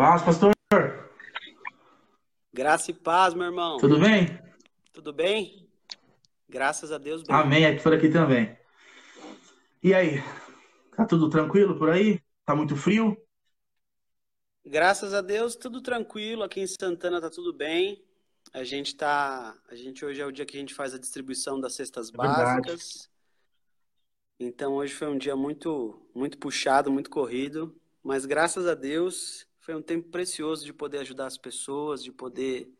Paz, pastor. Graça e paz, meu irmão. Tudo bem? Tudo bem? Graças a Deus, bem. Amém, aqui por aqui também. E aí? Tá tudo tranquilo por aí? Tá muito frio? Graças a Deus, tudo tranquilo. Aqui em Santana tá tudo bem. A gente tá, a gente hoje é o dia que a gente faz a distribuição das cestas É básicas. Então hoje foi um dia muito muito puxado, muito corrido, mas graças a Deus foi um tempo precioso de poder ajudar as pessoas, de poder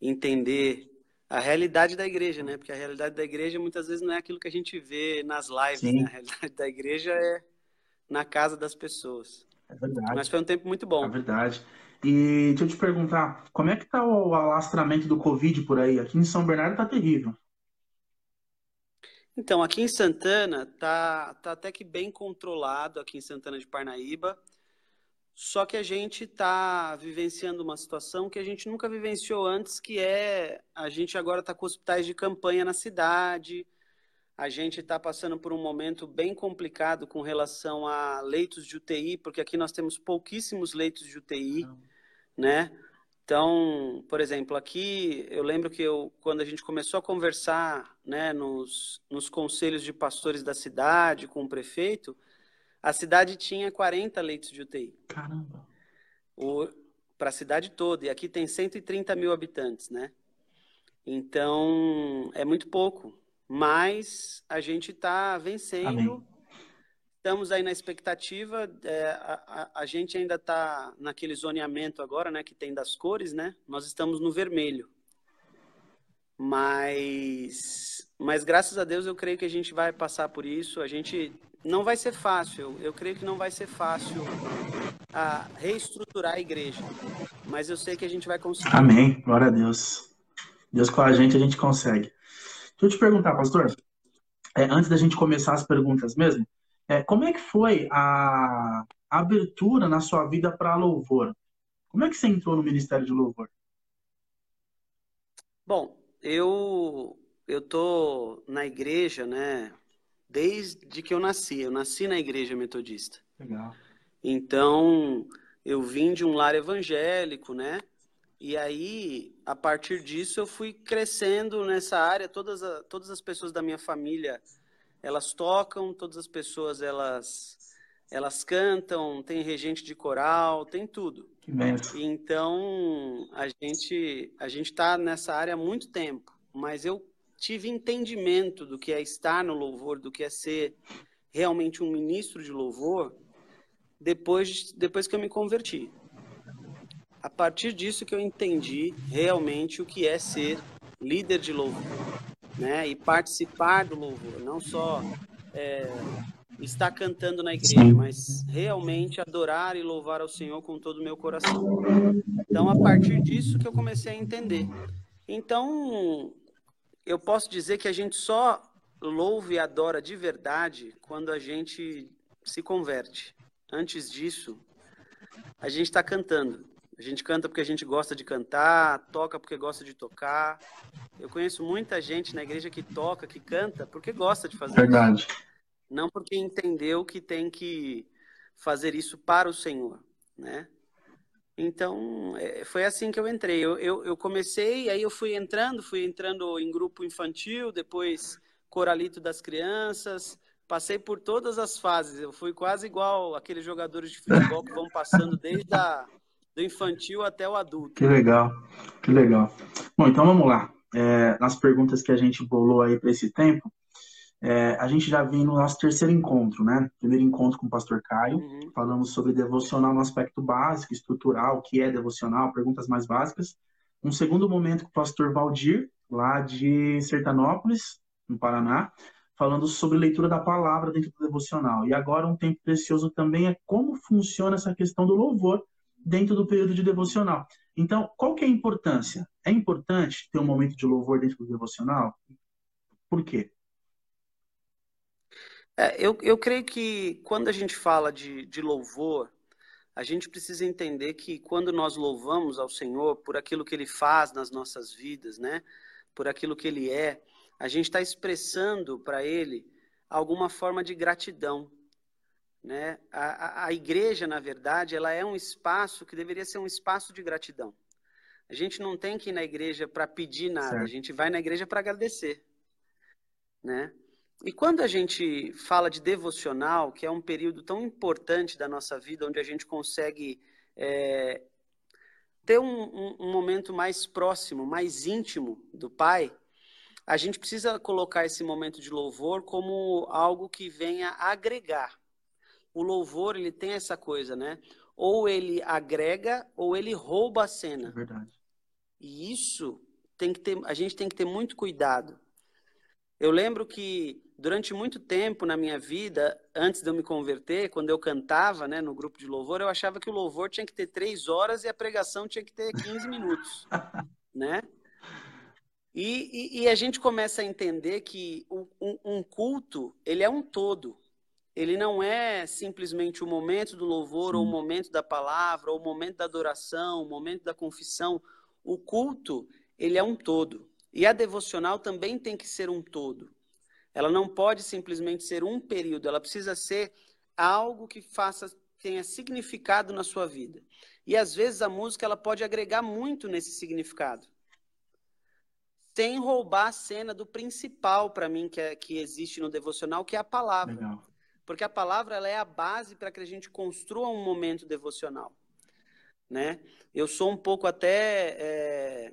entender a realidade da igreja, né? Porque a realidade da igreja muitas vezes não é aquilo que a gente vê nas lives, né? Sim, A realidade da igreja é na casa das pessoas. é Mas verdade. foi um tempo muito É bom. verdade. E deixa eu te perguntar, como é que tá o alastramento do Covid por aí? Aqui em São Bernardo tá terrível. Então, aqui em Santana tá, tá até que bem controlado aqui em Santana de Parnaíba. Só que a gente está vivenciando uma situação que a gente nunca vivenciou antes, que é a gente agora está com hospitais de campanha na cidade. A gente está passando por um momento bem complicado com relação a leitos de UTI, porque aqui nós temos pouquíssimos leitos de UTI, né? Então, por exemplo, aqui eu lembro que eu, quando a gente começou a conversar, né, nos, nos conselhos de pastores da cidade, com o prefeito, a cidade tinha 40 leitos de UTI Caramba. para a cidade toda, e aqui tem 130 mil habitantes, né? Então, é muito pouco, mas a gente está vencendo, Amém. estamos aí na expectativa, é, a, a, a gente ainda está naquele zoneamento agora, né, que tem das cores, né? Nós estamos no vermelho, mas, mas graças a Deus eu creio que a gente vai passar por isso, a gente não vai ser fácil, eu creio que não vai ser fácil a reestruturar a igreja, mas eu sei que a gente vai conseguir. Amém. Glória a Deus. Deus com a gente, a gente consegue. Deixa eu te perguntar, pastor, é, antes da gente começar as perguntas mesmo, é, como é que foi a abertura na sua vida para louvor? Como é que você entrou no ministério de louvor? Bom, eu eu tô na igreja, né, desde que eu nasci. Eu nasci na igreja metodista. Legal. Então, eu vim de um lar evangélico, né? E aí, a partir disso, eu fui crescendo nessa área. Todas, a, todas as pessoas da minha família, elas tocam, todas as pessoas, elas, elas cantam, tem regente de coral, tem tudo. Que. Então, a gente a gente está nessa área há muito tempo, mas eu tive entendimento do que é estar no louvor, do que é ser realmente um ministro de louvor, depois, depois que eu me converti. A partir disso que eu entendi realmente o que é ser líder de louvor, né? E participar do louvor, não só é, estar cantando na igreja, mas realmente adorar e louvar ao Senhor com todo o meu coração. Então, a partir disso que eu comecei a entender. Então, eu posso dizer que a gente só louva e adora de verdade quando a gente se converte. Antes disso, a gente está cantando. A gente canta porque a gente gosta de cantar, toca porque gosta de tocar. Eu conheço muita gente na igreja que toca, que canta, porque gosta de fazer isso. Verdade. Não porque entendeu que tem que fazer isso para o Senhor, né? Então, é, foi assim que eu entrei. Eu, eu, eu comecei, aí eu fui entrando, fui entrando em grupo infantil, depois coralito das crianças, passei por todas as fases. Eu fui quase igual aqueles jogadores de futebol que vão passando desde a, do infantil até o adulto. Que legal. Que legal. Bom, então vamos lá. É, nas perguntas que a gente bolou aí para esse tempo, é, a gente já vem no nosso terceiro encontro, né? Primeiro encontro com o pastor Caio. Uhum. Falamos sobre devocional no aspecto básico, estrutural, o que é devocional, perguntas mais básicas. Um segundo momento com o pastor Valdir, lá de Sertanópolis, no Paraná, falando sobre leitura da palavra dentro do devocional. E agora um tempo precioso também é como funciona essa questão do louvor dentro do período de devocional. Então, qual que é a importância? É importante ter um momento de louvor dentro do devocional? Por quê? É, eu, eu creio que quando a gente fala de, de louvor, a gente precisa entender que quando nós louvamos ao Senhor por aquilo que Ele faz nas nossas vidas, né? Por aquilo que Ele é, a gente está expressando para Ele alguma forma de gratidão. Né? A, a, a igreja, na verdade, ela é um espaço que deveria ser um espaço de gratidão. A gente não tem que ir na igreja para pedir nada, certo. a gente vai na igreja para agradecer. Né? E quando a gente fala de devocional, que é um período tão importante da nossa vida, onde a gente consegue é, ter um, um, um, momento mais próximo, mais íntimo do Pai, a gente precisa colocar esse momento de louvor como algo que venha agregar. O louvor, ele tem essa coisa, né? Ou ele agrega, ou ele rouba a cena. É verdade. E isso tem que ter, a gente tem que ter muito cuidado. Eu lembro que durante muito tempo na minha vida, antes de eu me converter, quando eu cantava né, no grupo de louvor, eu achava que o louvor tinha que ter três horas e a pregação tinha que ter 15 minutos. né? E, e, e, a gente começa a entender que um, um, culto, ele é um todo. Ele não é simplesmente o momento do louvor, Sim. ou o momento da palavra, ou o momento da adoração, o momento da confissão. O culto, ele é um todo. E a devocional também tem que ser um todo. Ela não pode simplesmente ser um período, ela precisa ser algo que faça tenha significado na sua vida. E às vezes a música ela pode agregar muito nesse significado. Sem roubar a cena do principal para mim que, é, que existe no devocional, que é a palavra. Legal. Porque a palavra ela é a base para que a gente construa um momento devocional né? Eu sou um pouco até é,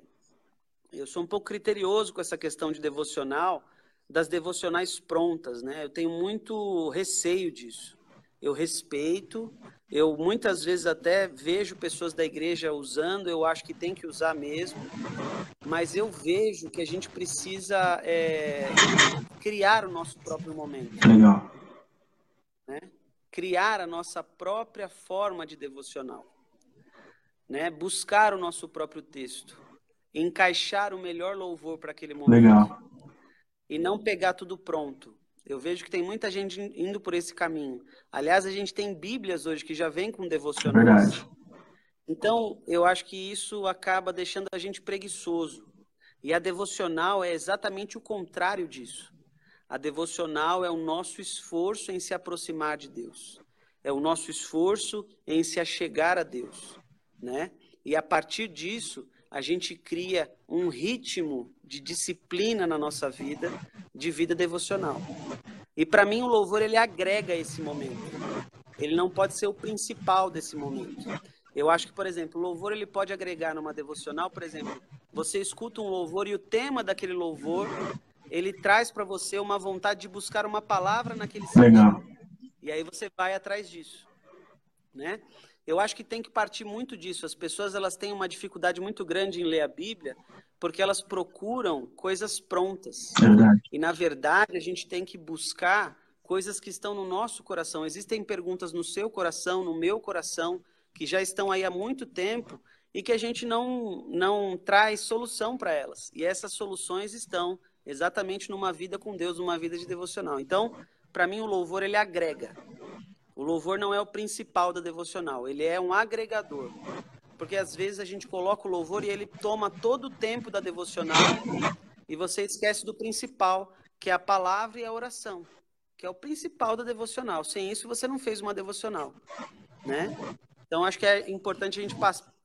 eu sou um pouco criterioso com essa questão de devocional, das devocionais prontas, né? Eu tenho muito receio disso. Eu respeito, eu muitas vezes até vejo pessoas da igreja usando, eu acho que tem que usar mesmo, mas eu vejo que a gente precisa é, criar o nosso próprio momento. Legal. Né? Criar a nossa própria forma de devocional né? Buscar o nosso próprio texto, encaixar o melhor louvor para aquele momento. Legal. E não pegar tudo pronto. Eu vejo que tem muita gente indo por esse caminho. Aliás, a gente tem Bíblias hoje que já vem com devocionais. Verdade. Então, eu acho que isso acaba deixando a gente preguiçoso. E a devocional é exatamente o contrário disso. A devocional é o nosso esforço em se aproximar de Deus. É o nosso esforço em se achegar a Deus né? E a partir disso, a gente cria um ritmo de disciplina na nossa vida, de vida devocional. E para mim o louvor ele agrega esse momento. Ele não pode ser o principal desse momento. Eu acho que, por exemplo, o louvor ele pode agregar numa devocional, por exemplo, você escuta um louvor e o tema daquele louvor, ele traz para você uma vontade de buscar uma palavra naquele sentido. Legal. E aí você vai atrás disso, né? Eu acho que tem que partir muito disso. As pessoas elas têm uma dificuldade muito grande em ler a Bíblia porque elas procuram coisas prontas. Verdade. E na verdade a gente tem que buscar coisas que estão no nosso coração. Existem perguntas no seu coração, no meu coração, que já estão aí há muito tempo e que a gente não não traz solução para elas. E essas soluções estão exatamente numa vida com Deus, numa vida de devocional. Então, para mim o louvor ele agrega. O louvor não é o principal da devocional, ele é um agregador. Porque às vezes a gente coloca o louvor e ele toma todo o tempo da devocional e você esquece do principal, que é a palavra e a oração, que é o principal da devocional. Sem isso você não fez uma devocional, né? Então acho que é importante a gente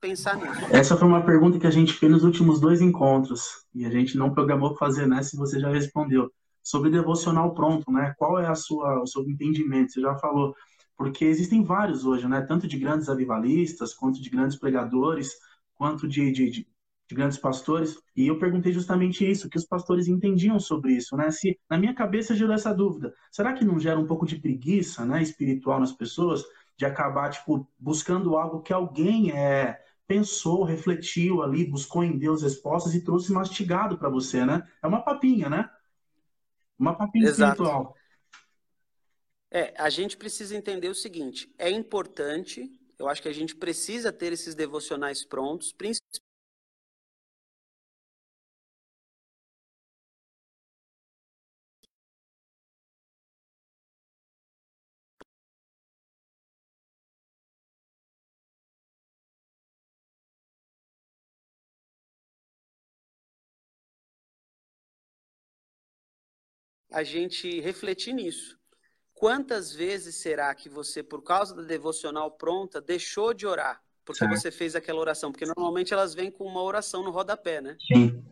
pensar nisso. Essa foi uma pergunta que a gente fez nos últimos dois encontros e a gente não programou fazer nessa e você já respondeu sobre devocional pronto, né? Qual é a sua o seu entendimento? Você já falou porque existem vários hoje, né? Tanto de grandes avivalistas, quanto de grandes pregadores, quanto de, de, de, de, grandes pastores. E eu perguntei justamente isso, que os pastores entendiam sobre isso, né? Se na minha cabeça gerou essa dúvida, será que não gera um pouco de preguiça, né, espiritual nas pessoas, de acabar tipo buscando algo que alguém é pensou, refletiu ali, buscou em Deus respostas e trouxe mastigado para você, né? É uma papinha, né? Uma papinha Exato. espiritual. É, a gente precisa entender o seguinte: é importante, eu acho que a gente precisa ter esses devocionais prontos, principalmente. a gente refletir nisso quantas vezes será que você, por causa da devocional pronta, deixou de orar? Porque certo. você fez aquela oração? Porque normalmente elas vêm com uma oração no rodapé, né? Sim.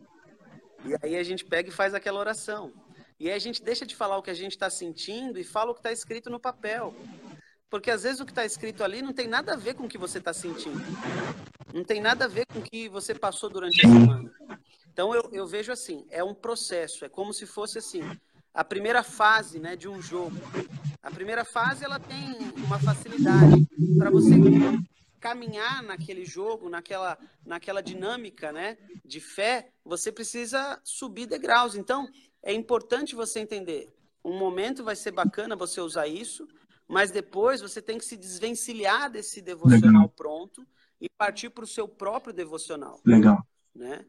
E aí a gente pega e faz aquela oração. E aí a gente deixa de falar o que a gente está sentindo e fala o que está escrito no papel. Porque às vezes o que está escrito ali não tem nada a ver com o que você está sentindo. Não tem nada a ver com o que você passou durante a semana. Então eu, eu vejo assim, é um processo, é como se fosse assim, a primeira fase né, de um jogo. A primeira fase ela tem uma facilidade para você caminhar naquele jogo, naquela, naquela dinâmica né, de fé, você precisa subir degraus. Então, é importante você entender. Um momento vai ser bacana você usar isso, mas depois você tem que se desvencilhar desse devocional Legal. pronto e partir para o seu próprio devocional. Legal. Né?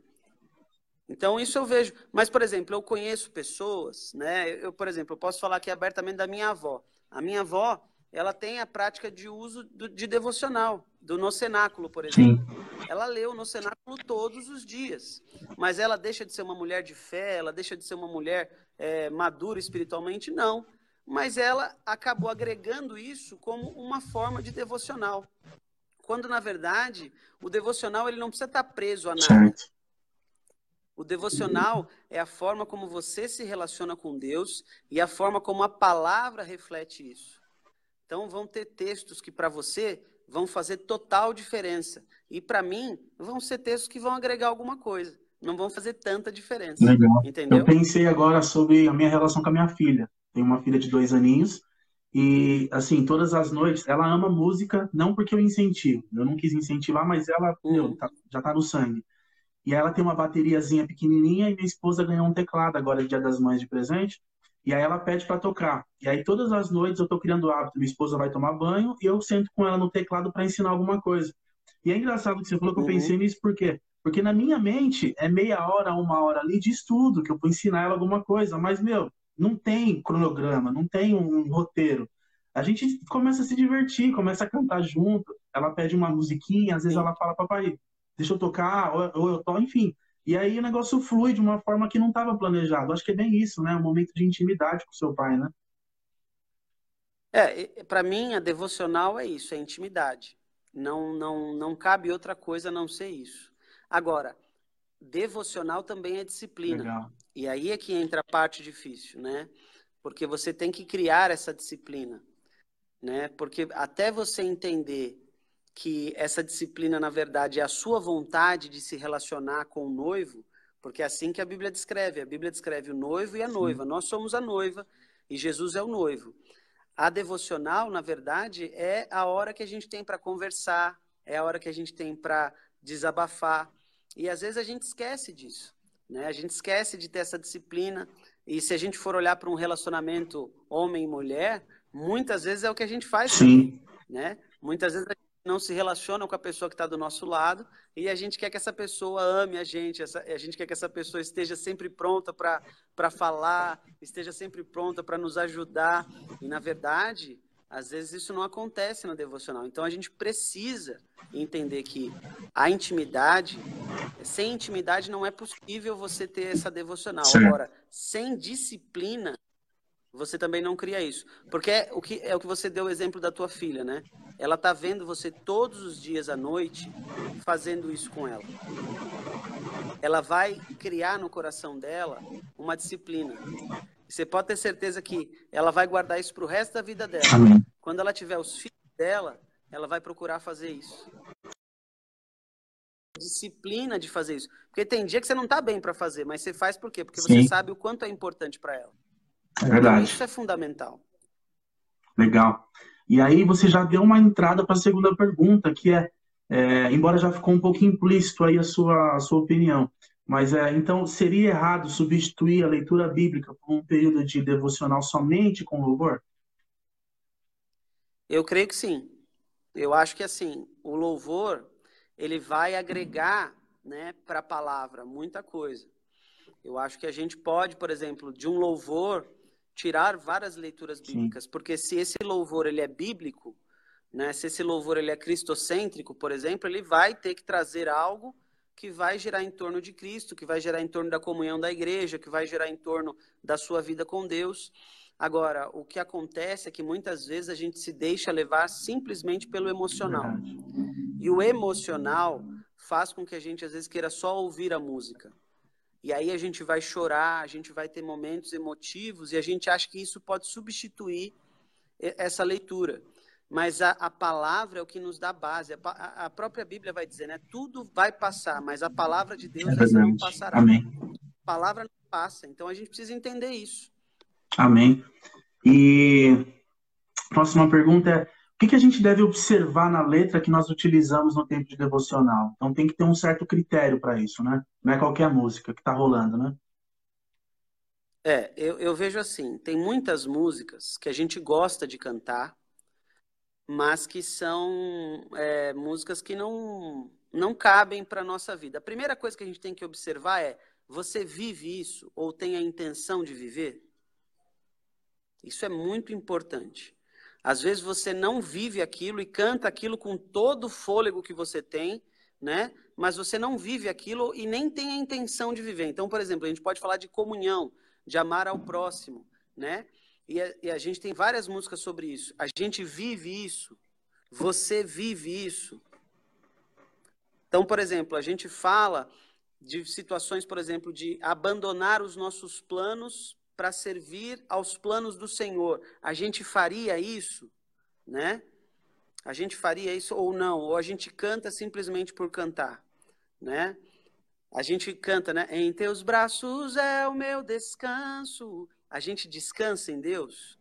Então, isso eu vejo. Mas, por exemplo, eu conheço pessoas, né? Eu, por exemplo, eu posso falar aqui abertamente da minha avó. A minha avó, ela tem a prática de uso do, de devocional, do no cenáculo, por exemplo. Sim. Ela lê o no cenáculo todos os dias. Mas ela deixa de ser uma mulher de fé, ela deixa de ser uma mulher é, madura espiritualmente? Não. Mas ela acabou agregando isso como uma forma de devocional. Quando, na verdade, o devocional ele não precisa estar preso a nada. Certo. O devocional é a forma como você se relaciona com Deus e a forma como a palavra reflete isso. Então, vão ter textos que para você vão fazer total diferença. E para mim, vão ser textos que vão agregar alguma coisa. Não vão fazer tanta diferença. Legal. Entendeu? Eu pensei agora sobre a minha relação com a minha filha. Tenho uma filha de dois aninhos. E, assim, todas as noites, ela ama música, não porque eu incentivo. Eu não quis incentivar, mas ela uhum. meu, tá, já tá no sangue. E ela tem uma bateriazinha pequenininha e minha esposa ganhou um teclado agora, Dia das Mães de presente. E aí ela pede para tocar. E aí todas as noites eu tô criando o hábito, minha esposa vai tomar banho e eu sento com ela no teclado para ensinar alguma coisa. E é engraçado que você falou que eu pensei uhum. nisso, por quê? Porque na minha mente é meia hora, uma hora ali de estudo, que eu vou ensinar ela alguma coisa. Mas, meu, não tem cronograma, não tem um roteiro. A gente começa a se divertir, começa a cantar junto. Ela pede uma musiquinha, às vezes Sim. ela fala, papai, deixa eu tocar, ou, eu toco, enfim. E aí o negócio flui de uma forma que não estava planejado. Acho que é bem isso, né? Um momento de intimidade com o seu pai, né? É, para mim a devocional é isso, é intimidade. Não, não, não cabe outra coisa a não ser isso. Agora, devocional também é disciplina. Legal. E aí é que entra a parte difícil, né? Porque você tem que criar essa disciplina, né? Porque até você entender que essa disciplina, na verdade, é a sua vontade de se relacionar com o noivo, porque é assim que a Bíblia descreve. A Bíblia descreve o noivo e a noiva. Sim. Nós somos a noiva e Jesus é o noivo. A devocional, na verdade, é a hora que a gente tem para conversar, é a hora que a gente tem para desabafar. E às vezes a gente esquece disso. Né? A gente esquece de ter essa disciplina. E se a gente for olhar para um relacionamento homem e mulher, muitas vezes é o que a gente faz. Sim. Né? Muitas vezes não se relacionam com a pessoa que está do nosso lado e a gente quer que essa pessoa ame a gente, essa, a gente quer que essa pessoa esteja sempre pronta para falar, esteja sempre pronta para nos ajudar. E, na verdade, às vezes isso não acontece na devocional. Então, a gente precisa entender que a intimidade, sem intimidade não é possível você ter essa devocional. Sim. Agora, sem disciplina, você também não cria isso. Porque é o que, é o que você deu o exemplo da tua filha, né? Ela tá vendo você todos os dias à noite fazendo isso com ela. Ela vai criar no coração dela uma disciplina. Você pode ter certeza que ela vai guardar isso para o resto da vida dela. Amém. Quando ela tiver os filhos dela, ela vai procurar fazer isso. Disciplina de fazer isso. Porque tem dia que você não está bem para fazer, mas você faz por quê? Porque Sim. você sabe o quanto é importante para ela. É verdade. Isso é fundamental. Legal. E aí você já deu uma entrada para a segunda pergunta, que é, é, embora já ficou um pouco implícito aí a sua, a sua opinião, mas é, então seria errado substituir a leitura bíblica por um período de devocional somente com louvor? Eu creio que sim. Eu acho que assim, o louvor ele vai agregar, né, para a palavra muita coisa. Eu acho que a gente pode, por exemplo, de um louvor tirar várias leituras bíblicas, Sim. porque se esse louvor ele é bíblico, né, se esse louvor ele é cristocêntrico, por exemplo, ele vai ter que trazer algo que vai gerar em torno de Cristo, que vai gerar em torno da comunhão da igreja, que vai gerar em torno da sua vida com Deus. Agora, o que acontece é que muitas vezes a gente se deixa levar simplesmente pelo emocional. Verdade. E o emocional faz com que a gente às vezes queira só ouvir a música. E aí a gente vai chorar, a gente vai ter momentos emotivos e a gente acha que isso pode substituir essa leitura. Mas a, a palavra é o que nos dá base. A, a, própria Bíblia vai dizer, né? Tudo vai passar, mas a palavra de Deus é não passará. Amém. A palavra não passa. Então a gente precisa entender isso. Amém. E próxima pergunta é: que, que a gente deve observar na letra que nós utilizamos no tempo de devocional? Então tem que ter um certo critério para isso, né? Não é qualquer música que está rolando, né? É, eu, eu vejo assim, tem muitas músicas que a gente gosta de cantar, mas que são é, músicas que não, não cabem para a nossa vida. A primeira coisa que a gente tem que observar é, você vive isso ou tem a intenção de viver? Isso é muito importante. Às vezes você não vive aquilo e canta aquilo com todo o fôlego que você tem, né? Mas você não vive aquilo e nem tem a intenção de viver. Então, por exemplo, a gente pode falar de comunhão, de amar ao próximo, né? E a, e a gente tem várias músicas sobre isso. A gente vive isso. Você vive isso. Então, por exemplo, a gente fala de situações, por exemplo, de abandonar os nossos planos para servir aos planos do Senhor. A gente faria isso, né? A gente faria isso ou não? Ou a gente canta simplesmente por cantar, né? A gente canta, né? Em teus braços é o meu descanso. A gente descansa em Deus?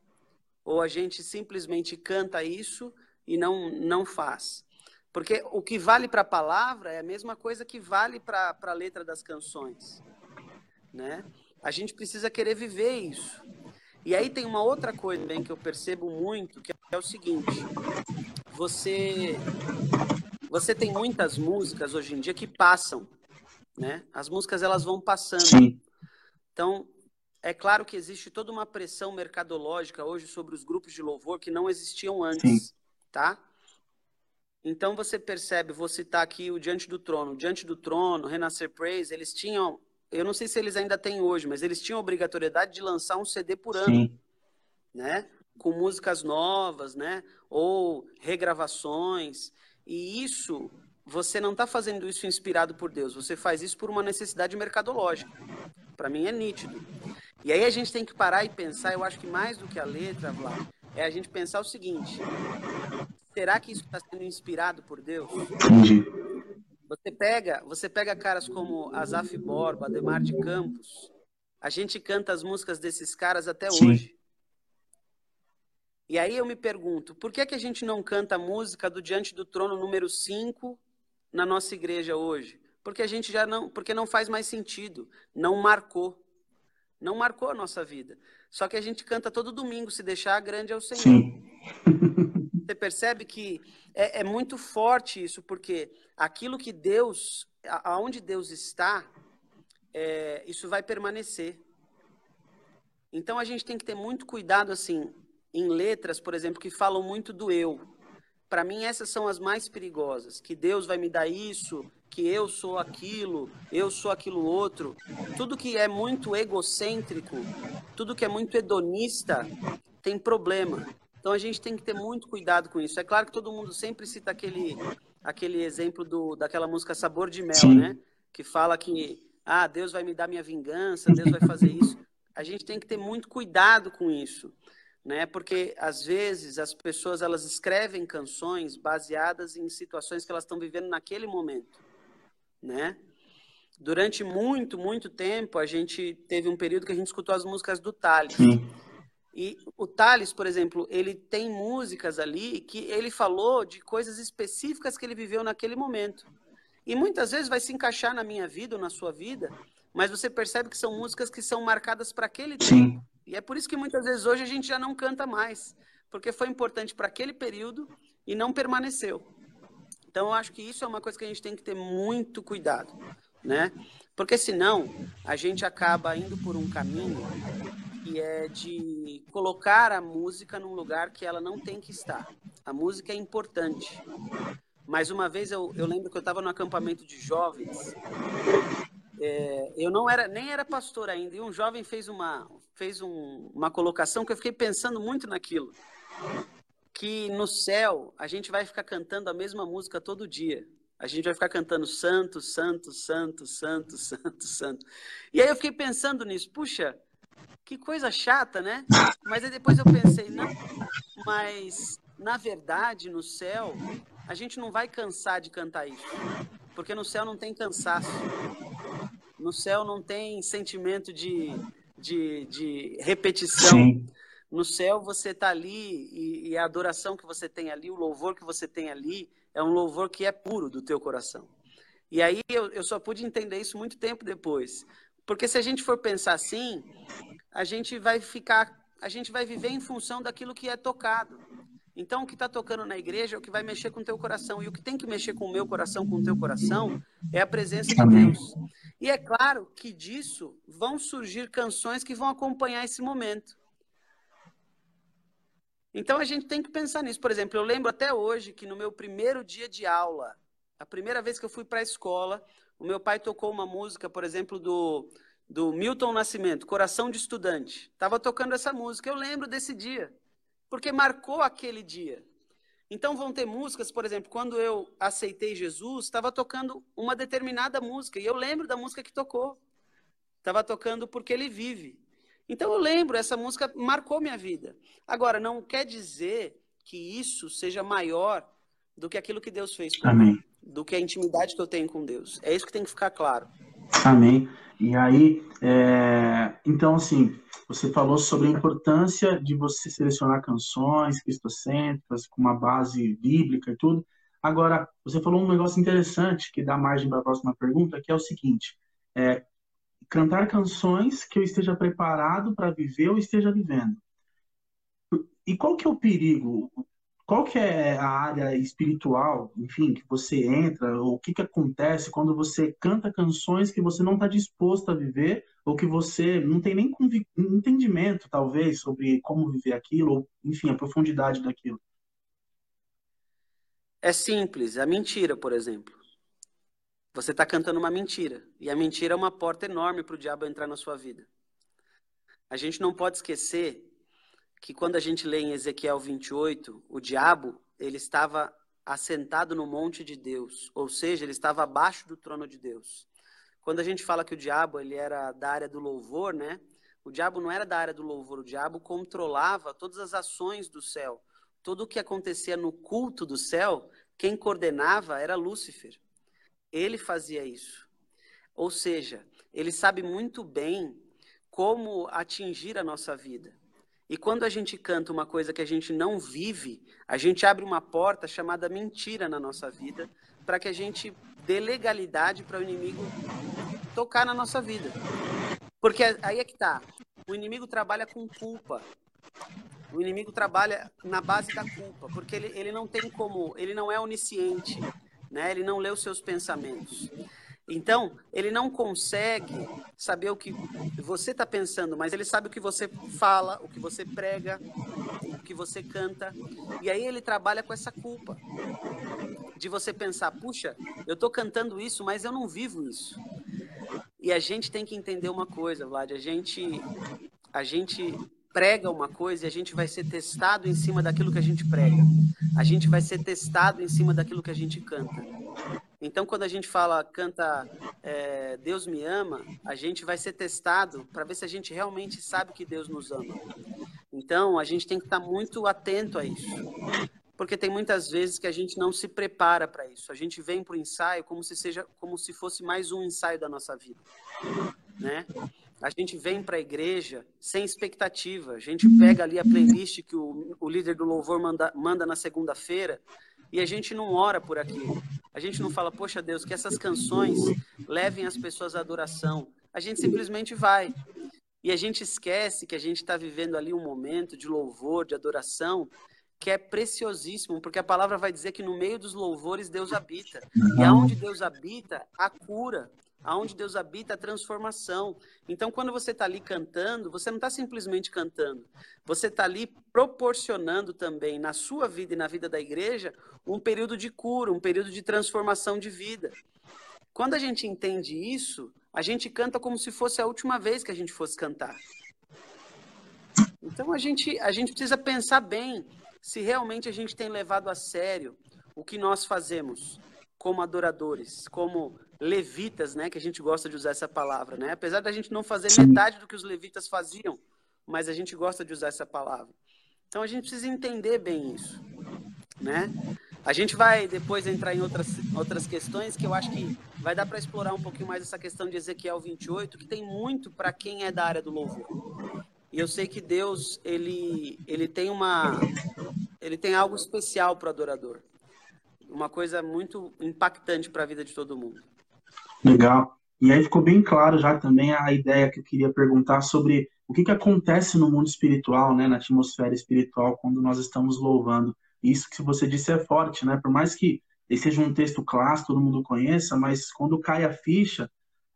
Ou a gente simplesmente canta isso e não não faz? Porque o que vale para a palavra é a mesma coisa que vale para a letra das canções, né? A gente precisa querer viver isso. E aí tem uma outra coisa também que eu percebo muito, que é o seguinte: você você tem muitas músicas hoje em dia que passam, né? As músicas elas vão passando. Sim. Então, é claro que existe toda uma pressão mercadológica hoje sobre os grupos de louvor que não existiam antes, Sim. tá? Então você percebe, vou citar aqui o Diante do Trono. Diante do Trono, Renascer Praise, eles tinham eu não sei se eles ainda têm hoje, mas eles tinham a obrigatoriedade de lançar um CD por ano, Sim. né? Com músicas novas, né? Ou regravações. E isso, você não está fazendo isso inspirado por Deus, você faz isso por uma necessidade mercadológica. Para mim é nítido. E aí a gente tem que parar e pensar, eu acho que mais do que a letra, Vlad, é a gente pensar o seguinte: será que isso está sendo inspirado por Deus? Entendi. Você pega, você pega caras como Azaf Borba, Ademar de Campos. A gente canta as músicas desses caras até Sim. hoje. E aí eu me pergunto, por que, é que a gente não canta a música do Diante do Trono número 5 na nossa igreja hoje? Porque a gente já não, porque não faz mais sentido, não marcou. Não marcou a nossa vida. Só que a gente canta todo domingo, se deixar grande é o Senhor. Sim. Você percebe que é, é muito forte isso, porque aquilo que Deus, aonde Deus está, é, isso vai permanecer. Então a gente tem que ter muito cuidado assim em letras, por exemplo, que falam muito do eu. Para mim essas são as mais perigosas, que Deus vai me dar isso, que eu sou aquilo, eu sou aquilo outro. Tudo que é muito egocêntrico, tudo que é muito hedonista tem problema. Então a gente tem que ter muito cuidado com isso. É claro que todo mundo sempre cita aquele, aquele exemplo do, daquela música Sabor de Mel, Sim. né? Que fala que ah, Deus vai me dar minha vingança, Deus vai fazer isso. A gente tem que ter muito cuidado com isso, né? Porque às vezes as pessoas elas escrevem canções baseadas em situações que elas estão vivendo naquele momento, né? Durante muito, muito tempo, a gente teve um período que a gente escutou as músicas do Thales. Sim. E o Thales, por exemplo, ele tem músicas ali que ele falou de coisas específicas que ele viveu naquele momento. E muitas vezes vai se encaixar na minha vida ou na sua vida, mas você percebe que são músicas que são marcadas para aquele Sim. tempo. E é por isso que muitas vezes hoje a gente já não canta mais, porque foi importante para aquele período e não permaneceu. Então eu acho que isso é uma coisa que a gente tem que ter muito cuidado, né? Porque senão a gente acaba indo por um caminho que é de colocar a música num lugar que ela não tem que estar. A música é importante. Mas uma vez eu, eu lembro que eu estava no acampamento de jovens. É, eu não era nem era pastor ainda e um jovem fez uma fez um, uma colocação que eu fiquei pensando muito naquilo. Que no céu a gente vai ficar cantando a mesma música todo dia. A gente vai ficar cantando santo santo santo santo santo santo. E aí eu fiquei pensando nisso. Puxa que coisa chata né mas aí depois eu pensei não mas na verdade no céu a gente não vai cansar de cantar isso porque no céu não tem cansaço no céu não tem sentimento de, de, de repetição. Sim. No céu você está ali e, e, a adoração que você tem ali, o louvor que você tem ali, é um louvor que é puro do teu coração. E aí eu, eu só pude entender isso muito tempo depois. Porque se a gente for pensar assim, a gente vai ficar, a gente vai viver em função daquilo que é tocado. Então, o que está tocando na igreja é o que vai mexer com o teu coração. E o que tem que mexer com o meu coração, com o teu coração, é a presença de Deus. E é claro que disso vão surgir canções que vão acompanhar esse momento. Então, a gente tem que pensar nisso. Por exemplo, eu lembro até hoje que no meu primeiro dia de aula, a primeira vez que eu fui para a escola, o meu pai tocou uma música, por exemplo, do, do Milton Nascimento, Coração de Estudante. Estava tocando essa música. Eu lembro desse dia porque marcou aquele dia. Então vão ter músicas, por exemplo, quando eu aceitei Jesus, estava tocando uma determinada música e eu lembro da música que tocou. Estava tocando porque ele vive. Então eu lembro, essa música marcou minha vida. Agora, não quer dizer que isso seja maior do que aquilo que Deus fez Amém. Do que a intimidade que eu tenho com Deus. É isso que tem que ficar claro. Amém. E aí, é... então assim, você falou sobre a importância de você selecionar canções cristocêntricas com uma base bíblica e tudo. Agora, você falou um negócio interessante que dá margem para a próxima pergunta, que é o seguinte: é, cantar canções que eu esteja preparado para viver ou esteja vivendo. E qual que é o perigo? Qual que é a área espiritual, enfim, que você entra, ou o que, que acontece quando você canta canções que você não está disposto a viver, ou que você não tem nem entendimento, talvez, sobre como viver aquilo, ou, enfim, a profundidade daquilo? É simples, a mentira, por exemplo. Você está cantando uma mentira, e a mentira é uma porta enorme para o diabo entrar na sua vida. A gente não pode esquecer que quando a gente lê em Ezequiel 28, o diabo, ele estava assentado no monte de Deus, ou seja, ele estava abaixo do trono de Deus. Quando a gente fala que o diabo ele era da área do louvor, né? O diabo não era da área do louvor, o diabo controlava todas as ações do céu. Tudo o que acontecia no culto do céu, quem coordenava era Lúcifer. Ele fazia isso. Ou seja, ele sabe muito bem como atingir a nossa vida. E quando a gente canta uma coisa que a gente não vive, a gente abre uma porta chamada mentira na nossa vida, para que a gente dê legalidade para o inimigo tocar na nossa vida. Porque aí é que tá. O inimigo trabalha com culpa. O inimigo trabalha na base da culpa, porque ele, ele não tem como, ele não é onisciente, né? Ele não lê os seus pensamentos. Então, ele não consegue saber o que você está pensando, mas ele sabe o que você fala, o que você prega, o que você canta. E aí ele trabalha com essa culpa de você pensar: puxa, eu estou cantando isso, mas eu não vivo isso. E a gente tem que entender uma coisa, Vlad: a gente, a gente prega uma coisa e a gente vai ser testado em cima daquilo que a gente prega. A gente vai ser testado em cima daquilo que a gente canta. Então, quando a gente fala, canta é, Deus me ama, a gente vai ser testado para ver se a gente realmente sabe que Deus nos ama. Então, a gente tem que estar tá muito atento a isso. Porque tem muitas vezes que a gente não se prepara para isso. A gente vem para o ensaio como se seja, como se fosse mais um ensaio da nossa vida, né? A gente vem para a igreja sem expectativa. A gente pega ali a playlist que o, o líder do louvor manda, manda na segunda-feira e a gente não ora por aquilo. A gente não fala, poxa Deus, que essas canções levem as pessoas à adoração. A gente simplesmente vai. E a gente esquece que a gente está vivendo ali um momento de louvor, de adoração, que é preciosíssimo, porque a palavra vai dizer que no meio dos louvores Deus habita. E aonde Deus habita, a cura, aonde Deus habita a transformação. Então, quando você está ali cantando, você não está simplesmente cantando, você está ali proporcionando também na sua vida e na vida da igreja um período de cura, um período de transformação de vida. Quando a gente entende isso, a gente canta como se fosse a última vez que a gente fosse cantar. Então a gente, a gente precisa pensar bem se realmente a gente tem levado a sério o que nós fazemos como adoradores, como levitas, né, que a gente gosta de usar essa palavra, né? Apesar da gente não fazer metade do que os levitas faziam, mas a gente gosta de usar essa palavra. Então a gente precisa entender bem isso, né? A gente vai depois entrar em outras, outras questões que eu acho que vai dar para explorar um pouquinho mais essa questão de Ezequiel 28, que tem muito para quem é da área do louvor. E eu sei que Deus, ele, ele tem uma ele tem algo especial para o adorador. Uma coisa muito impactante para a vida de todo mundo. Legal. E aí ficou bem claro já também a ideia que eu queria perguntar sobre o que, que acontece no mundo espiritual, né, na atmosfera espiritual, quando nós estamos louvando. Isso que você disse é forte, né? Por mais que seja um texto clássico, todo mundo conheça, mas quando cai a ficha,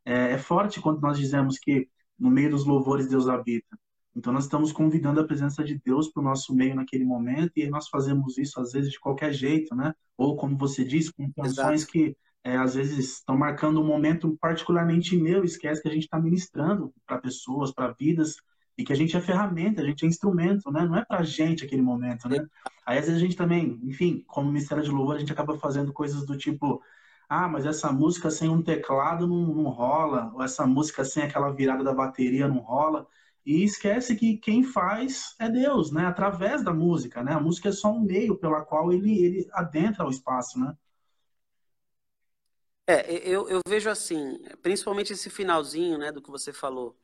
é, é forte quando nós dizemos que no meio dos louvores Deus habita. Então nós estamos convidando a presença de Deus para o nosso meio naquele momento e nós fazemos isso às vezes de qualquer jeito, né? Ou como você disse, com canções que é, às vezes estão marcando um momento particularmente meu, esquece que a gente está ministrando para pessoas, para vidas e que a gente é ferramenta, a gente é instrumento, né? Não é pra gente aquele momento, né? Aí às vezes a gente também, enfim, como Ministério de Louvor, a gente acaba fazendo coisas do tipo, ah, mas essa música sem um teclado não, não rola, ou essa música sem aquela virada da bateria não rola. E esquece que quem faz é Deus, né? Através da música, né? A música é só um meio pela qual ele, ele adentra o espaço, né? É, eu, eu vejo assim, principalmente esse finalzinho, né, do que você falou.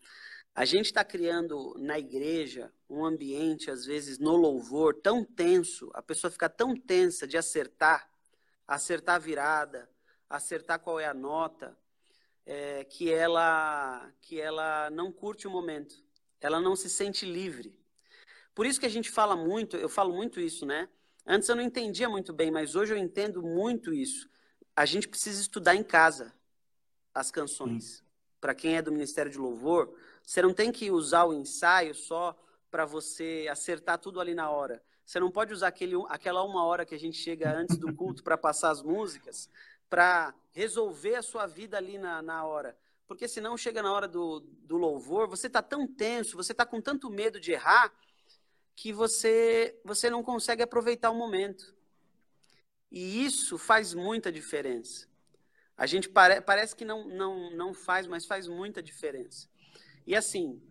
A gente está criando na igreja um ambiente, às vezes, no louvor, tão tenso, a pessoa fica tão tensa de acertar, acertar a virada, acertar qual é a nota, é, que, ela, que ela não curte o momento, ela não se sente livre. Por isso que a gente fala muito, eu falo muito isso, né? Antes eu não entendia muito bem, mas hoje eu entendo muito isso. A gente precisa estudar em casa as canções. Para quem é do Ministério de Louvor, você não tem que usar o ensaio só para você acertar tudo ali na hora. Você não pode usar aquele, aquela uma hora que a gente chega antes do culto para passar as músicas para resolver a sua vida ali na, na hora. Porque senão chega na hora do, do louvor, você está tão tenso, você está com tanto medo de errar, que você, você não consegue aproveitar o momento. E isso faz muita diferença. A gente pare, parece que não, não, não faz, mas faz muita diferença. E assim,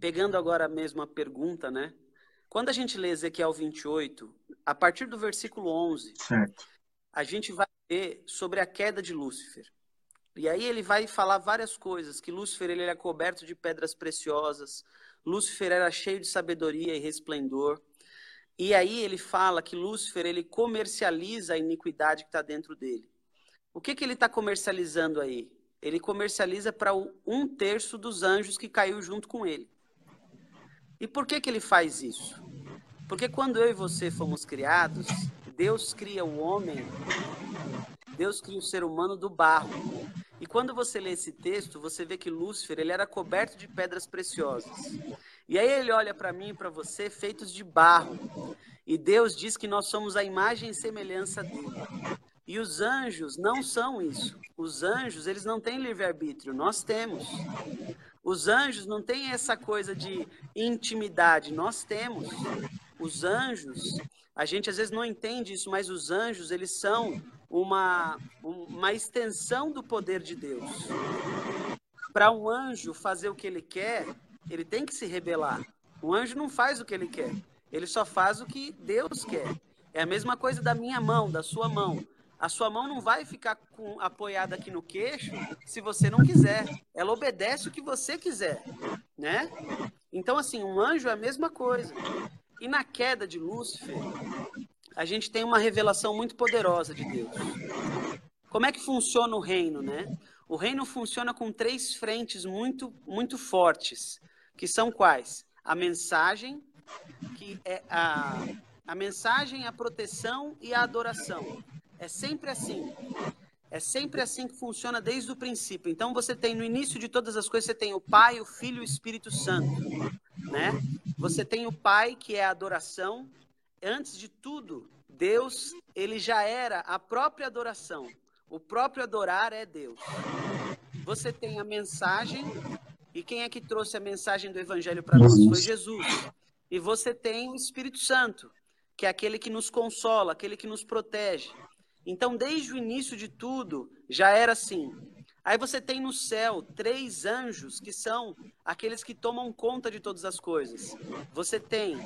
pegando agora mesmo a pergunta, né? Quando a gente lê Ezequiel 28, a partir do versículo 11, certo. a gente vai ver sobre a queda de Lúcifer. E aí ele vai falar várias coisas, que Lúcifer ele era coberto de pedras preciosas, Lúcifer era cheio de sabedoria e resplendor. E aí ele fala que Lúcifer ele comercializa a iniquidade que está dentro dele. O que, que ele está comercializando aí? ele comercializa para um terço dos anjos que caiu junto com ele. E por que, que ele faz isso? Porque quando eu e você fomos criados, Deus cria o homem, Deus cria o ser humano do barro. E quando você lê esse texto, você vê que Lúcifer ele era coberto de pedras preciosas. E aí ele olha para mim e para você feitos de barro. E Deus diz que nós somos a imagem e semelhança dele. E os anjos não são isso. Os anjos, eles não têm livre-arbítrio, nós temos. Os anjos não têm essa coisa de intimidade, nós temos. Os anjos, a gente às vezes não entende isso, mas os anjos, eles são uma, uma extensão do poder de Deus. Para um anjo fazer o que ele quer, ele tem que se rebelar. O anjo não faz o que ele quer, ele só faz o que Deus quer. É a mesma coisa da minha mão, da sua mão. A sua mão não vai ficar com, apoiada aqui no queixo se você não quiser. Ela obedece o que você quiser, né? Então, assim, um anjo é a mesma coisa. E na queda de Lúcifer, a gente tem uma revelação muito poderosa de Deus. Como é que funciona o reino, né? O reino funciona com três frentes muito, muito fortes, que são quais? A mensagem, que é a, a mensagem, a proteção e a adoração. É sempre assim. É sempre assim que funciona desde o princípio. Então você tem no início de todas as coisas você tem o Pai, o Filho e o Espírito Santo, né? Você tem o Pai que é a adoração. Antes de tudo, Deus, ele já era a própria adoração. O próprio adorar é Deus. você tem a mensagem, e quem é que trouxe a mensagem do Evangelho para nós? Foi Jesus. E você tem o Espírito Santo, que é aquele que nos consola, aquele que nos protege. Então, desde o início de tudo, já era assim. Aí você tem no céu três anjos que são aqueles que tomam conta de todas as coisas. Você tem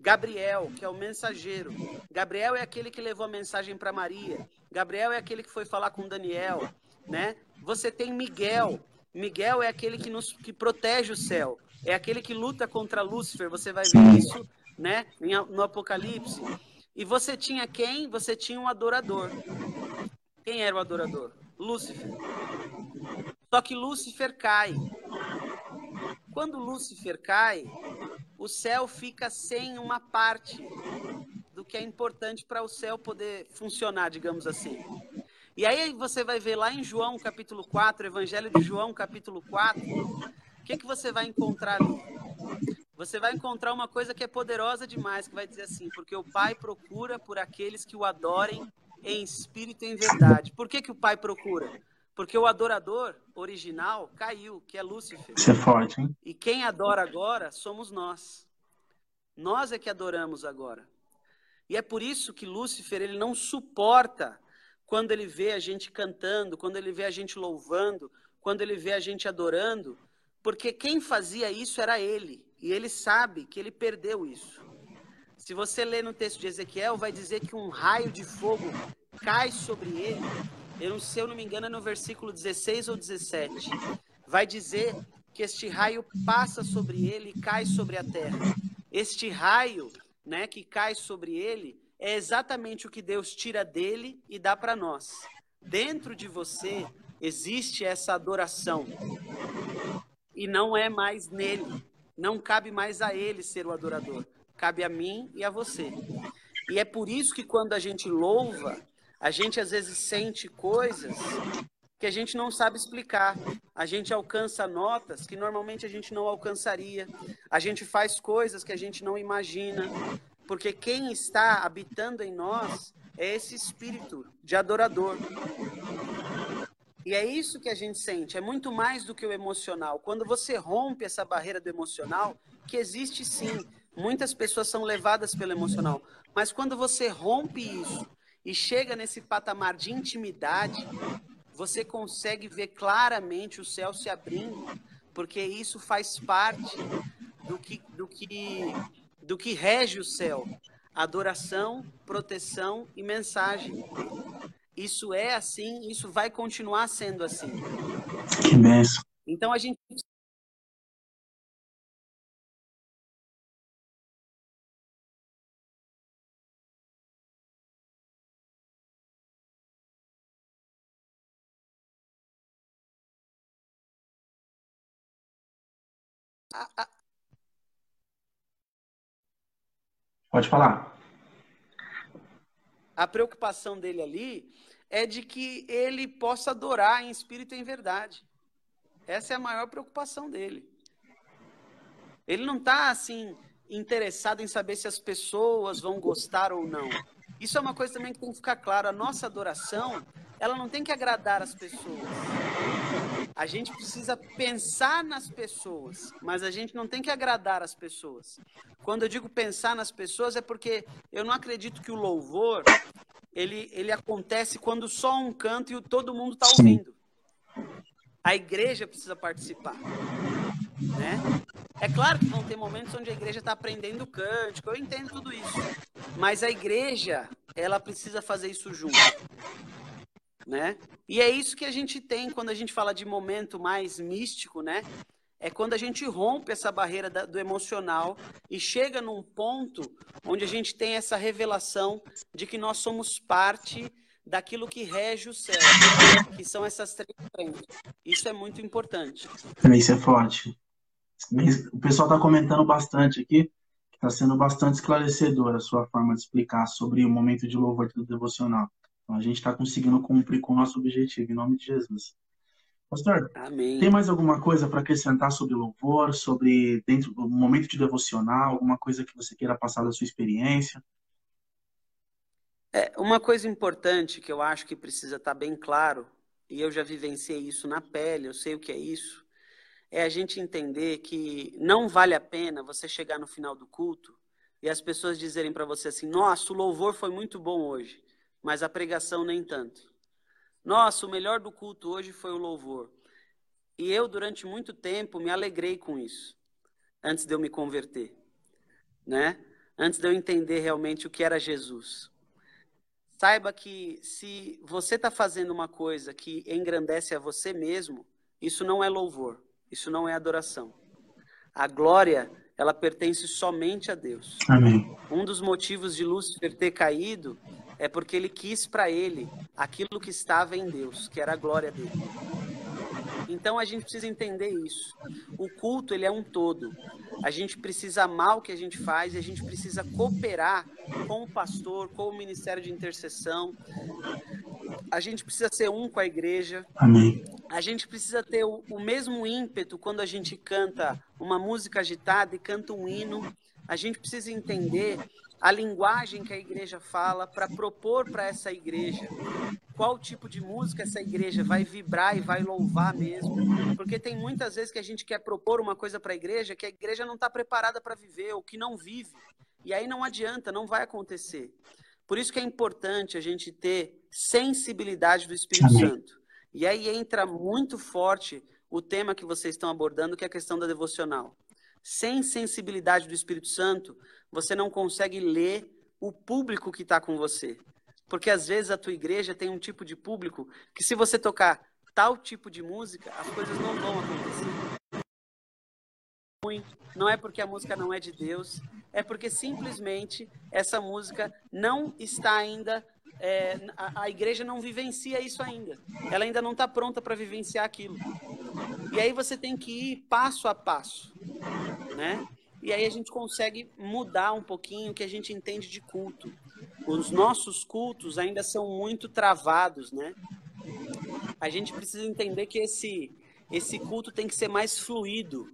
Gabriel, que é o mensageiro. Gabriel é aquele que levou a mensagem para Maria. Gabriel é aquele que foi falar com Daniel, né? Você tem Miguel. Miguel é aquele que nos que protege o céu. É aquele que luta contra Lúcifer. Você vai ver isso, né, no Apocalipse. E você tinha quem? Você tinha um adorador. Quem era o adorador? Lúcifer. Só que Lúcifer cai. Quando Lúcifer cai, o céu fica sem uma parte do que é importante para o céu poder funcionar, digamos assim. E aí você vai ver lá em João capítulo 4, Evangelho de João capítulo 4, o que, que você vai encontrar ali? Você vai encontrar uma coisa que é poderosa demais, que vai dizer assim, porque o Pai procura por aqueles que o adorem em espírito e em verdade. Por que, que o Pai procura? Porque o adorador original caiu, que é Lúcifer. Isso é forte, hein? E quem adora agora somos nós. Nós é que adoramos agora. E é por isso que Lúcifer ele não suporta quando ele vê a gente cantando, quando ele vê a gente louvando, quando ele vê a gente adorando, porque quem fazia isso era ele, e ele sabe que ele perdeu isso. Se você ler no texto de Ezequiel, vai dizer que um raio de fogo cai sobre ele. Eu se eu não me engano, é no versículo 16 ou 17. Vai dizer que este raio passa sobre ele e cai sobre a terra. Este raio, né, que cai sobre ele, é exatamente o que Deus tira dele e dá para nós. Dentro de você existe essa adoração. E não é mais nele. Não cabe mais a ele ser o adorador. Cabe a mim e a você. E é por isso que quando a gente louva, a gente às vezes sente coisas que a gente não sabe explicar. A gente alcança notas que normalmente a gente não alcançaria. A gente faz coisas que a gente não imagina. Porque quem está habitando em nós é esse espírito de adorador. E é isso que a gente sente, é muito mais do que o emocional. Quando você rompe essa barreira do emocional, que existe sim, muitas pessoas são levadas pelo emocional, mas quando você rompe isso e chega nesse patamar de intimidade, você consegue ver claramente o céu se abrindo, porque isso faz parte do que, do que do que rege o céu: adoração, proteção e mensagem. Isso é assim, isso vai continuar sendo assim. Que benção. Então a gente Pode falar. A preocupação dele ali é de que ele possa adorar em espírito e em verdade. Essa é a maior preocupação dele. Ele não está assim interessado em saber se as pessoas vão gostar ou não. Isso é uma coisa também que tem que ficar claro. A nossa adoração, ela não tem que agradar as pessoas. A gente precisa pensar nas pessoas, mas a gente não tem que agradar as pessoas. Quando eu digo pensar nas pessoas é porque eu não acredito que o louvor ele, ele acontece quando só um canta e todo mundo está ouvindo. A igreja precisa participar. Né? É claro que vão ter momentos onde a igreja está aprendendo cântico, eu entendo tudo isso. Mas a igreja, ela precisa fazer isso junto né? E é isso que a gente tem quando a gente fala de momento mais místico, né? É quando a gente rompe essa barreira do emocional e chega num ponto onde a gente tem essa revelação de que nós somos parte daquilo que rege o céu, que são essas três frentes. Isso é muito importante. Isso é forte. O pessoal está comentando bastante aqui, está sendo bastante esclarecedora a sua forma de explicar sobre o momento de louvor do devocional. Então a gente está conseguindo cumprir com o nosso objetivo, em nome de Jesus. Pastor, Amém. tem mais alguma coisa para acrescentar sobre louvor, sobre dentro do momento de devocional, alguma coisa que você queira passar da sua experiência? É, uma coisa importante que eu acho que precisa estar tá bem claro e eu já vivenciei isso na pele, eu sei o que é isso, é a gente entender que não vale a pena você chegar no final do culto e as pessoas dizerem para você assim: nossa, o louvor foi muito bom hoje, mas a pregação nem tanto. Nossa, o melhor do culto hoje foi o louvor. E eu, durante muito tempo, me alegrei com isso, antes de eu me converter, né? Antes de eu entender realmente o que era Jesus. Saiba que se você está fazendo uma coisa que engrandece a você mesmo, isso não é louvor, isso não é adoração. A glória, ela pertence somente a Deus. Amém. Um dos motivos de Lúcifer ter caído é porque ele quis para ele aquilo que estava em Deus, que era a glória dele. Então a gente precisa entender isso. O culto ele é um todo. A gente precisa amar o que a gente faz e a gente precisa cooperar com o pastor, com o ministério de intercessão. A gente precisa ser um com a igreja. Amém. A gente precisa ter o, o mesmo ímpeto quando a gente canta uma música agitada e canta um hino. A gente precisa entender a linguagem que a igreja fala para propor para essa igreja qual tipo de música essa igreja vai vibrar e vai louvar mesmo. Porque tem muitas vezes que a gente quer propor uma coisa para a igreja que a igreja não está preparada para viver, ou que não vive. E aí não adianta, não vai acontecer. Por isso que é importante a gente ter sensibilidade do Espírito Amém. Santo. E aí entra muito forte o tema que vocês estão abordando, que é a questão da devocional. Sem sensibilidade do Espírito Santo, você não consegue ler o público que está com você. Porque às vezes a tua igreja tem um tipo de público que se você tocar tal tipo de música, as coisas não vão acontecer. Não é porque a música não é de Deus, é porque simplesmente essa música não está ainda. É, a, a igreja não vivencia isso ainda. Ela ainda não está pronta para vivenciar aquilo. E aí você tem que ir passo a passo, né? E aí a gente consegue mudar um pouquinho o que a gente entende de culto. Os nossos cultos ainda são muito travados, né? A gente precisa entender que esse, esse culto tem que ser mais fluido.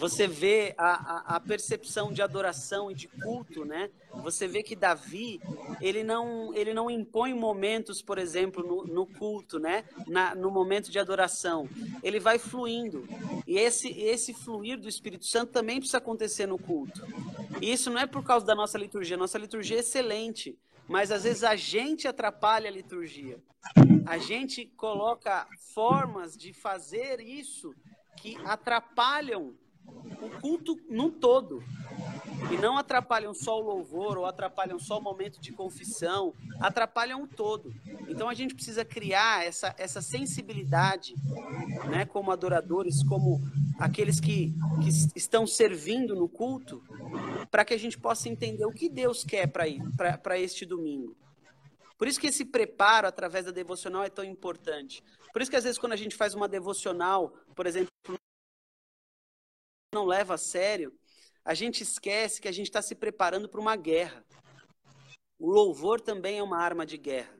Você vê a, a, a percepção de adoração e de culto, né? Você vê que Davi, ele não, ele não impõe momentos, por exemplo, no, no culto, né? Na, no momento de adoração. Ele vai fluindo. E esse, esse fluir do Espírito Santo também precisa acontecer no culto. E isso não é por causa da nossa liturgia. Nossa liturgia é excelente. Mas às vezes a gente atrapalha a liturgia. A gente coloca formas de fazer isso que atrapalham o culto no todo. E não atrapalham só o louvor ou atrapalham só o momento de confissão, atrapalham o todo. Então a gente precisa criar essa, essa sensibilidade, né, como adoradores, como aqueles que, que estão servindo no culto, para que a gente possa entender o que Deus quer para este domingo. Por isso que esse preparo através da devocional é tão importante. Por isso que às vezes quando a gente faz uma devocional, por exemplo, não leva a sério, a gente esquece que a gente está se preparando para uma guerra. O louvor também é uma arma de guerra.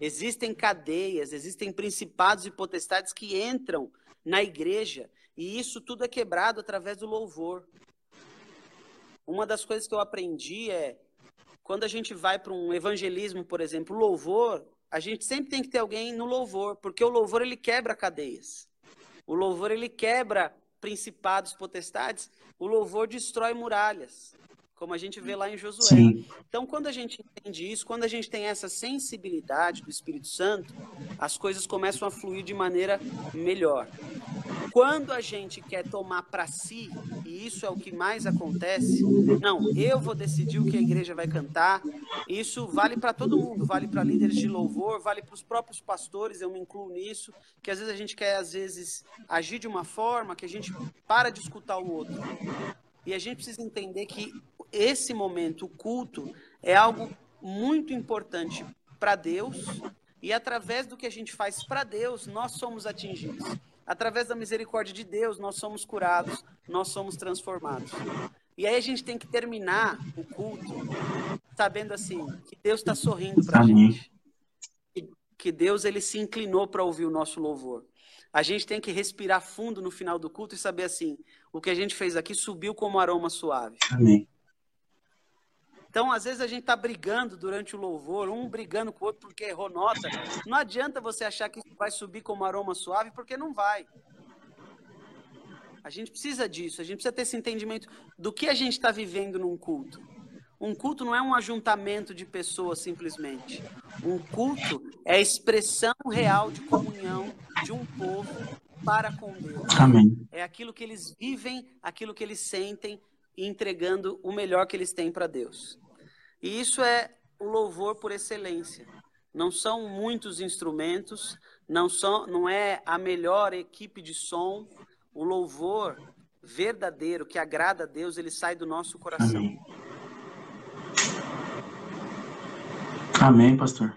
Existem cadeias, existem principados e potestades que entram na igreja e isso tudo é quebrado através do louvor. Uma das coisas que eu aprendi é quando a gente vai para um evangelismo, por exemplo, louvor, a gente sempre tem que ter alguém no louvor, porque o louvor ele quebra cadeias. O louvor ele quebra principados, potestades, o louvor destrói muralhas, como a gente vê lá em Josué. Sim. Então, quando a gente entende isso, quando a gente tem essa sensibilidade do Espírito Santo, as coisas começam a fluir de maneira melhor. Quando a gente quer tomar para si, e isso é o que mais acontece, não, eu vou decidir o que a igreja vai cantar. Isso vale para todo mundo, vale para líderes de louvor, vale para os próprios pastores, eu me incluo nisso, que às vezes a gente quer às vezes agir de uma forma que a gente para de escutar o outro. E a gente precisa entender que esse momento, o culto, é algo muito importante para Deus, e através do que a gente faz para Deus, nós somos atingidos. Através da misericórdia de Deus, nós somos curados, nós somos transformados. E aí a gente tem que terminar o culto sabendo assim que Deus está sorrindo para a gente, que Deus ele se inclinou para ouvir o nosso louvor. A gente tem que respirar fundo no final do culto e saber assim, o que a gente fez aqui subiu como aroma suave. Amém. Então, às vezes, a gente está brigando durante o louvor, um brigando com o outro porque errou nota. Não adianta você achar que vai subir como aroma suave, porque não vai. A gente precisa disso, a gente precisa ter esse entendimento do que a gente está vivendo num culto. Um culto não é um ajuntamento de pessoas simplesmente. Um culto é a expressão real de comunhão de um povo para com Deus. Amém. É aquilo que eles vivem, aquilo que eles sentem entregando o melhor que eles têm para Deus. E isso é o louvor por excelência. Não são muitos instrumentos, não são, não é a melhor equipe de som. O louvor verdadeiro que agrada a Deus, ele sai do nosso coração. Amém. Amém, pastor.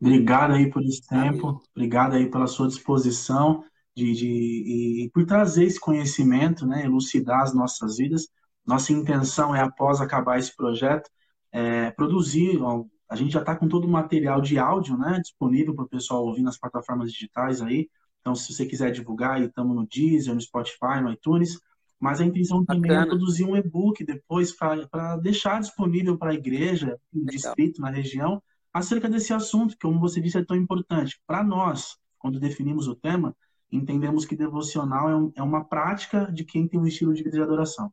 Obrigado aí por esse tempo, Amém. obrigado aí pela sua disposição de, de, e por trazer esse conhecimento, né, elucidar as nossas vidas. Nossa intenção é, após acabar esse projeto, é, produzir. Ó, a gente já está com todo o material de áudio né, disponível para o pessoal ouvir nas plataformas digitais aí. Então, se você quiser divulgar, estamos no Deezer, no Spotify, no iTunes. Mas a intenção também é produzir um e-book depois para deixar disponível para a igreja, no distrito, na região, acerca desse assunto, que, como você disse, é tão importante. Para nós, quando definimos o tema, entendemos que devocional é, um, é, uma prática de quem tem um estilo de vida de adoração.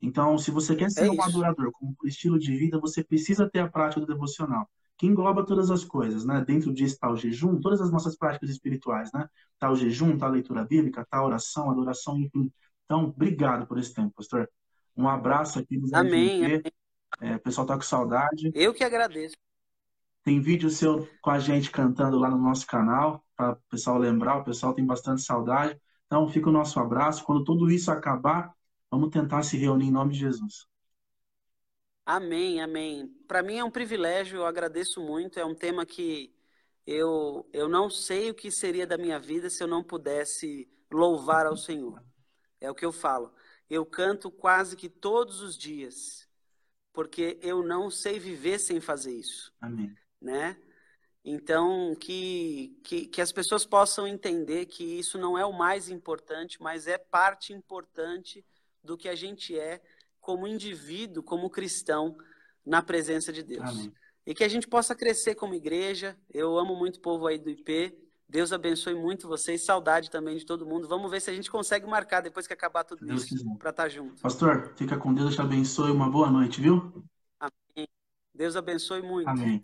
Então, se você quer ser é um adorador com um estilo de vida, você precisa ter a prática do devocional, que engloba todas as coisas, né? Dentro disso está o jejum, todas as nossas práticas espirituais, né? Está o jejum, está a leitura bíblica, está a oração, a adoração, enfim. Então, obrigado por esse tempo, pastor. Um abraço aqui Amém. amém. É, o pessoal está com saudade. Eu que agradeço. Tem vídeo seu com a gente cantando lá no nosso canal, para o pessoal lembrar, o pessoal tem bastante saudade. Então, fica o nosso abraço. Quando tudo isso acabar, vamos tentar se reunir em nome de Jesus. Amém, amém. Para mim é um privilégio, eu agradeço muito. É um tema que eu, eu não sei o que seria da minha vida se eu não pudesse louvar ao Senhor. É o que eu falo. Eu canto quase que todos os dias, porque eu não sei viver sem fazer isso. Amém né? Então, que, que, que as pessoas possam entender que isso não é o mais importante, mas é parte importante do que a gente é como indivíduo, como cristão, na presença de Deus. Amém. E que a gente possa crescer como igreja. Eu amo muito o povo aí do IP. Deus abençoe muito vocês. Saudade também de todo mundo. Vamos ver se a gente consegue marcar depois que acabar tudo Deus isso para estar tá junto. Pastor, fica com Deus, te abençoe. Uma boa noite, viu? Amém. Deus abençoe muito. Amém.